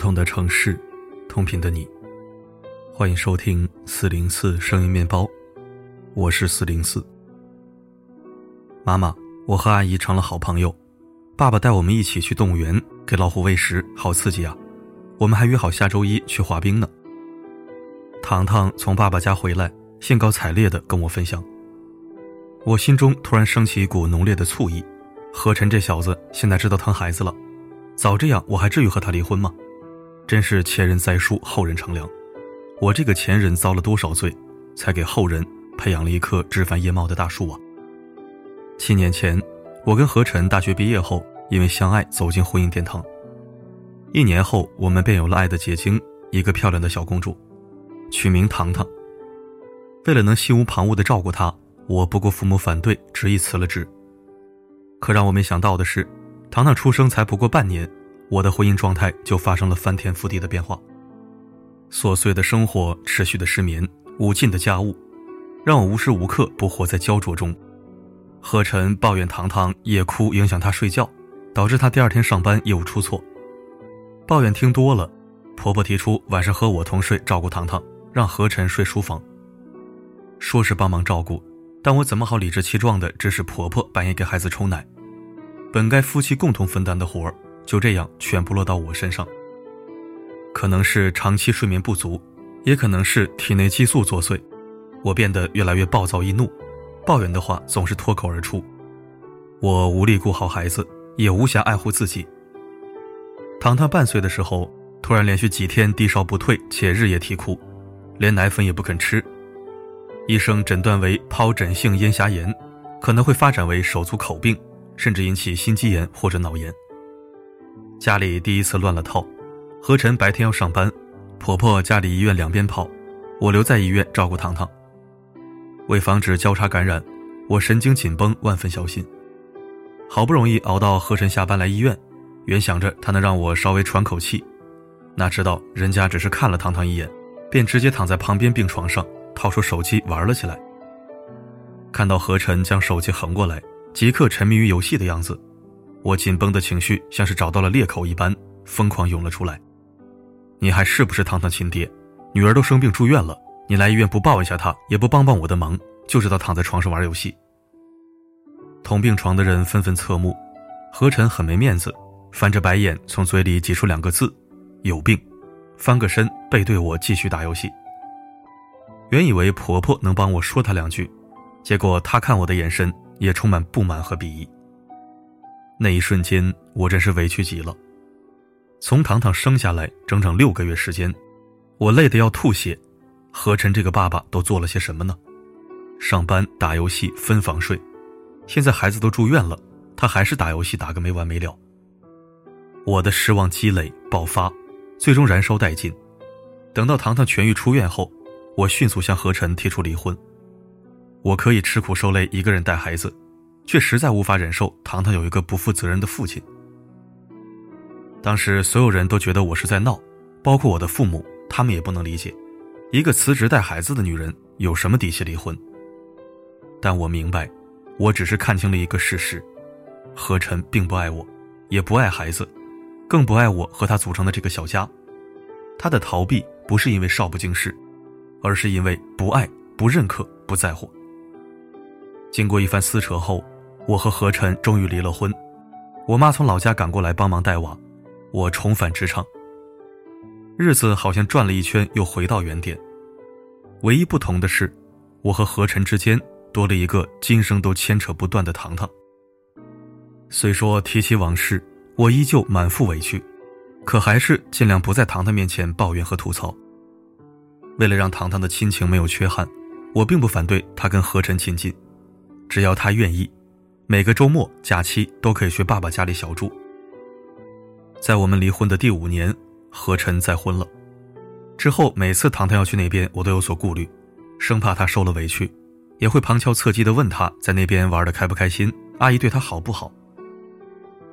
不同的城市，同频的你，欢迎收听四零四声音面包，我是四零四。妈妈，我和阿姨成了好朋友，爸爸带我们一起去动物园给老虎喂食，好刺激啊！我们还约好下周一去滑冰呢。糖糖从爸爸家回来，兴高采烈地跟我分享，我心中突然升起一股浓烈的醋意。何晨这小子现在知道疼孩子了，早这样我还至于和他离婚吗？真是前人栽树，后人乘凉。我这个前人遭了多少罪，才给后人培养了一棵枝繁叶茂的大树啊！七年前，我跟何晨大学毕业后，因为相爱走进婚姻殿堂。一年后，我们便有了爱的结晶，一个漂亮的小公主，取名糖糖。为了能心无旁骛地照顾她，我不顾父母反对，执意辞了职。可让我没想到的是，糖糖出生才不过半年，我的婚姻状态就发生了翻天覆地的变化。琐碎的生活，持续的失眠，无尽的家务，让我无时无刻不活在焦灼中。何晨抱怨糖糖夜哭影响她睡觉，导致她第二天上班业务出错。抱怨听多了，婆婆提出晚上和我同睡，照顾糖糖，让何晨睡书房。说是帮忙照顾。但我怎么好理直气壮的指使婆婆半夜给孩子抽奶？本该夫妻共同分担的活儿，就这样全部落到我身上。可能是长期睡眠不足，也可能是体内激素作祟，我变得越来越暴躁易怒，抱怨的话总是脱口而出。我无力顾好孩子，也无暇爱护自己。糖糖半岁的时候，突然连续几天低烧不退，且日夜啼哭，连奶粉也不肯吃。医生诊断为疱疹性咽峡炎，可能会发展为手足口病，甚至引起心肌炎或者脑炎。家里第一次乱了套，何晨白天要上班，婆婆家里医院两边跑，我留在医院照顾糖糖。为防止交叉感染，我神经紧绷，万分小心。好不容易熬到何晨下班来医院，原想着他能让我稍微喘口气，哪知道人家只是看了糖糖一眼，便直接躺在旁边病床上。掏出手机玩了起来。看到何晨将手机横过来，即刻沉迷于游戏的样子，我紧绷的情绪像是找到了裂口一般，疯狂涌了出来。你还是不是堂堂亲爹？女儿都生病住院了，你来医院不抱一下她，也不帮帮我的忙，就知道躺在床上玩游戏。同病床的人纷纷侧目，何晨很没面子，翻着白眼从嘴里挤出两个字：“有病。”翻个身背对我继续打游戏。原以为婆婆能帮我说她两句，结果她看我的眼神也充满不满和鄙夷。那一瞬间，我真是委屈极了。从糖糖生下来整整六个月时间，我累得要吐血。何晨这个爸爸都做了些什么呢？上班、打游戏、分房睡，现在孩子都住院了，他还是打游戏打个没完没了。我的失望积累爆发，最终燃烧殆尽。等到糖糖痊愈出院后。我迅速向何晨提出离婚。我可以吃苦受累一个人带孩子，却实在无法忍受糖糖有一个不负责任的父亲。当时所有人都觉得我是在闹，包括我的父母，他们也不能理解，一个辞职带孩子的女人有什么底气离婚。但我明白，我只是看清了一个事实：何晨并不爱我，也不爱孩子，更不爱我和他组成的这个小家。他的逃避不是因为少不经事。而是因为不爱、不认可、不在乎。经过一番撕扯后，我和何晨终于离了婚。我妈从老家赶过来帮忙带娃，我重返职场。日子好像转了一圈，又回到原点。唯一不同的是，我和何晨之间多了一个今生都牵扯不断的糖糖。虽说提起往事，我依旧满腹委屈，可还是尽量不在糖糖面前抱怨和吐槽。为了让糖糖的亲情没有缺憾，我并不反对他跟何晨亲近，只要他愿意，每个周末假期都可以去爸爸家里小住。在我们离婚的第五年，何晨再婚了。之后每次糖糖要去那边，我都有所顾虑，生怕他受了委屈，也会旁敲侧击地问他在那边玩的开不开心，阿姨对他好不好。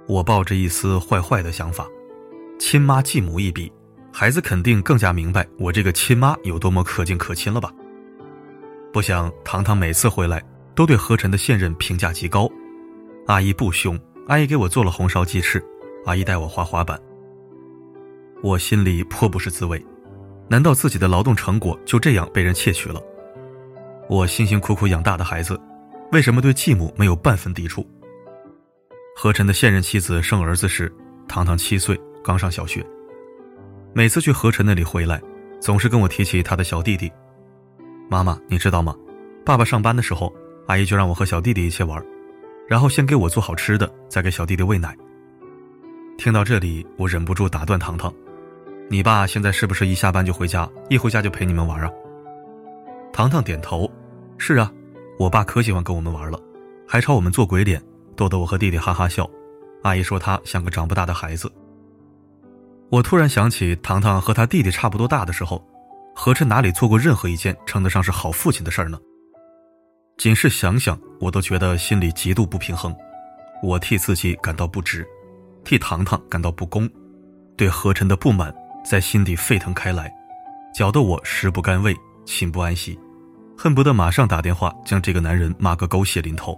我抱着一丝坏坏的想法，亲妈继母一比。孩子肯定更加明白我这个亲妈有多么可敬可亲了吧？不想糖糖每次回来都对何晨的现任评价极高。阿姨不凶，阿姨给我做了红烧鸡翅，阿姨带我滑滑板。我心里颇不是滋味。难道自己的劳动成果就这样被人窃取了？我辛辛苦苦养大的孩子，为什么对继母没有半分抵触？何晨的现任妻子生儿子时，糖糖七岁，刚上小学。每次去何晨那里回来，总是跟我提起他的小弟弟。妈妈，你知道吗？爸爸上班的时候，阿姨就让我和小弟弟一起玩，然后先给我做好吃的，再给小弟弟喂奶。听到这里，我忍不住打断糖糖。你爸现在是不是一下班就回家，一回家就陪你们玩啊？糖糖点头，是啊，我爸可喜欢跟我们玩了，还朝我们做鬼脸，逗得我和弟弟哈哈笑。阿姨说他像个长不大的孩子。我突然想起糖糖和他弟弟差不多大的时候，何晨哪里做过任何一件称得上是好父亲的事儿呢？仅是想想，我都觉得心里极度不平衡。我替自己感到不值，替糖糖感到不公，对何晨的不满。在心底沸腾开来，搅得我食不甘味，寝不安息，恨不得马上打电话将这个男人骂个狗血淋头。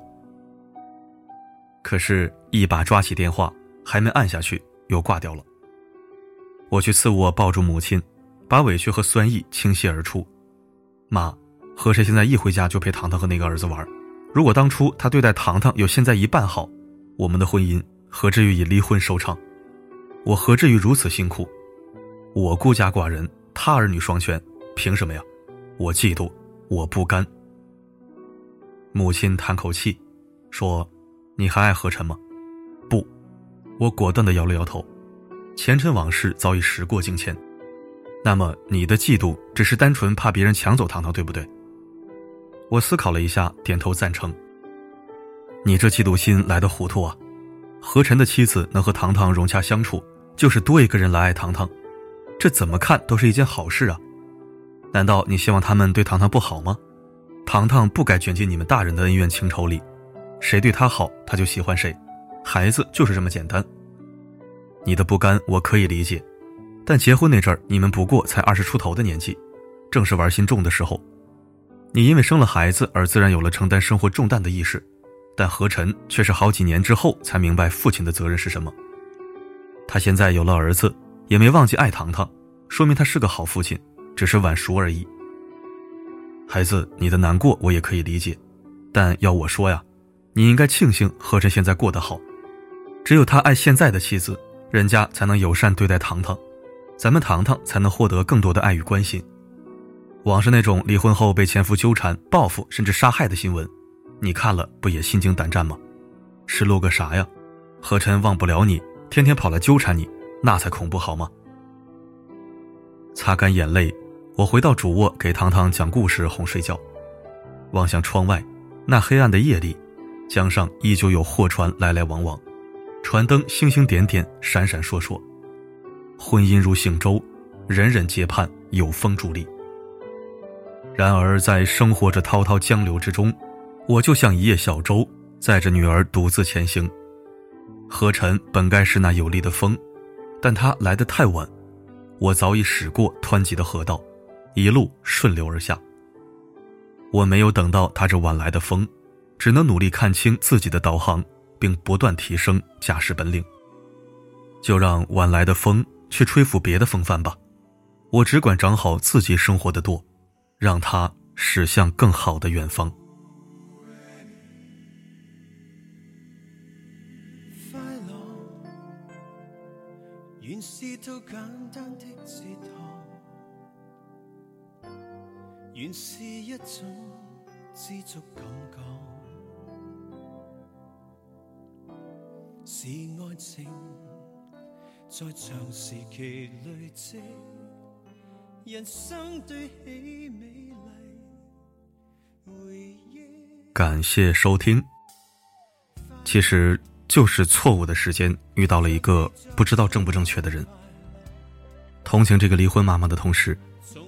可是，一把抓起电话，还没按下去，又挂掉了。我去次卧抱住母亲，把委屈和酸意倾泻而出。妈，何晨现在一回家就陪糖糖和那个儿子玩。如果当初他对待糖糖有现在一半好，我们的婚姻何至于以离婚收场？我何至于如此辛苦？我孤家寡人，他儿女双全，凭什么呀？我嫉妒，我不甘。母亲叹口气，说：“你还爱何晨吗？”不，我果断的摇了摇头。前尘往事早已时过境迁。那么你的嫉妒只是单纯怕别人抢走糖糖，对不对？我思考了一下，点头赞成。你这嫉妒心来的糊涂啊！何晨的妻子能和糖糖融洽相处，就是多一个人来爱糖糖。这怎么看都是一件好事啊！难道你希望他们对糖糖不好吗？糖糖不该卷进你们大人的恩怨情仇里，谁对他好，他就喜欢谁，孩子就是这么简单。你的不甘我可以理解，但结婚那阵儿，你们不过才二十出头的年纪，正是玩心重的时候。你因为生了孩子而自然有了承担生活重担的意识，但何晨却是好几年之后才明白父亲的责任是什么。他现在有了儿子。也没忘记爱糖糖，说明他是个好父亲，只是晚熟而已。孩子，你的难过我也可以理解，但要我说呀，你应该庆幸何晨现在过得好，只有他爱现在的妻子，人家才能友善对待糖糖，咱们糖糖才能获得更多的爱与关心。往是那种离婚后被前夫纠缠、报复甚至杀害的新闻，你看了不也心惊胆战吗？失落个啥呀？何晨忘不了你，天天跑来纠缠你。那才恐怖好吗？擦干眼泪，我回到主卧给糖糖讲故事哄睡觉。望向窗外，那黑暗的夜里，江上依旧有货船来来往往，船灯星星点点，闪闪烁烁。婚姻如行舟，人人皆盼有风助力。然而在生活着滔滔江流之中，我就像一叶小舟，载着女儿独自前行。何晨本该是那有力的风。但他来得太晚，我早已驶过湍急的河道，一路顺流而下。我没有等到他这晚来的风，只能努力看清自己的导航，并不断提升驾驶本领。就让晚来的风去吹拂别的风帆吧，我只管掌好自己生活的舵，让它驶向更好的远方。是套简单的哲学，原是一种知足感觉，是爱情在长时期累积，感谢收听。其实。就是错误的时间遇到了一个不知道正不正确的人。同情这个离婚妈妈的同时，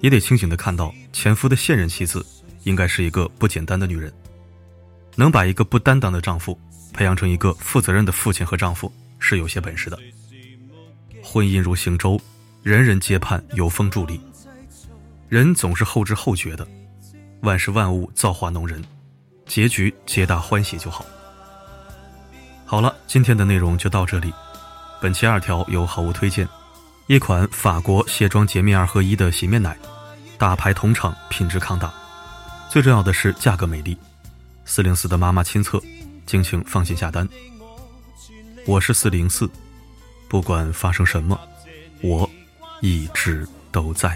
也得清醒的看到前夫的现任妻子应该是一个不简单的女人，能把一个不担当的丈夫培养成一个负责任的父亲和丈夫是有些本事的。婚姻如行舟，人人皆盼有风助力，人总是后知后觉的，万事万物造化弄人，结局皆大欢喜就好。好了，今天的内容就到这里。本期二条由好物推荐，一款法国卸妆洁面二合一的洗面奶，大牌同厂，品质抗打，最重要的是价格美丽。四零四的妈妈亲测，敬请放心下单。我是四零四，不管发生什么，我一直都。在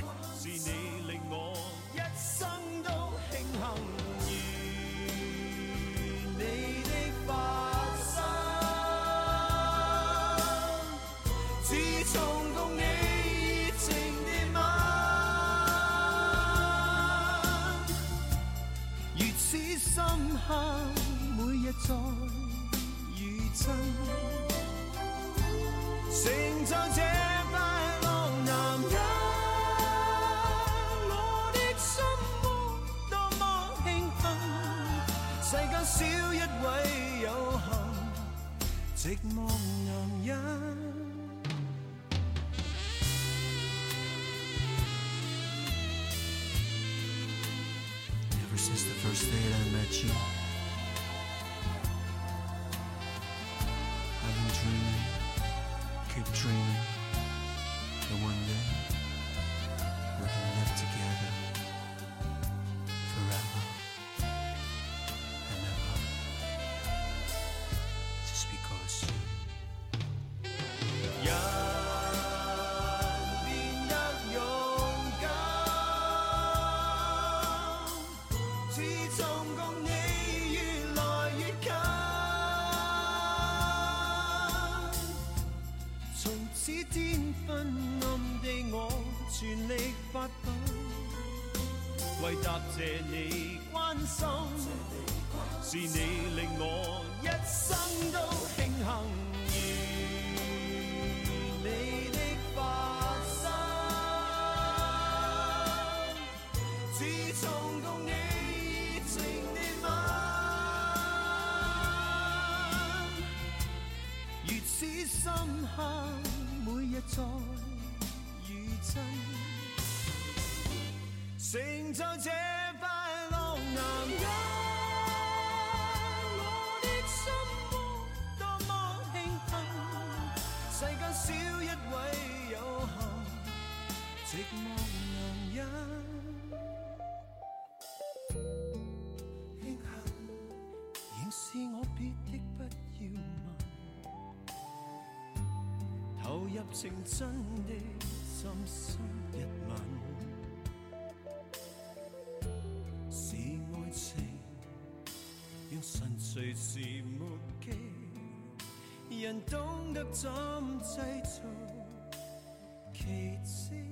寂寞男人。Ever since the first day I met you. keep dreaming that one day 为答谢你关心，是你令我一生都庆幸遇你的发生。自从共你情年吻，如此深刻，每日在。成就这快乐男人，我的心窝多么庆幸，世间少一位有幸寂寞男人。庆幸仍是我别的不要问，投入情真的。人懂得怎制造奇迹。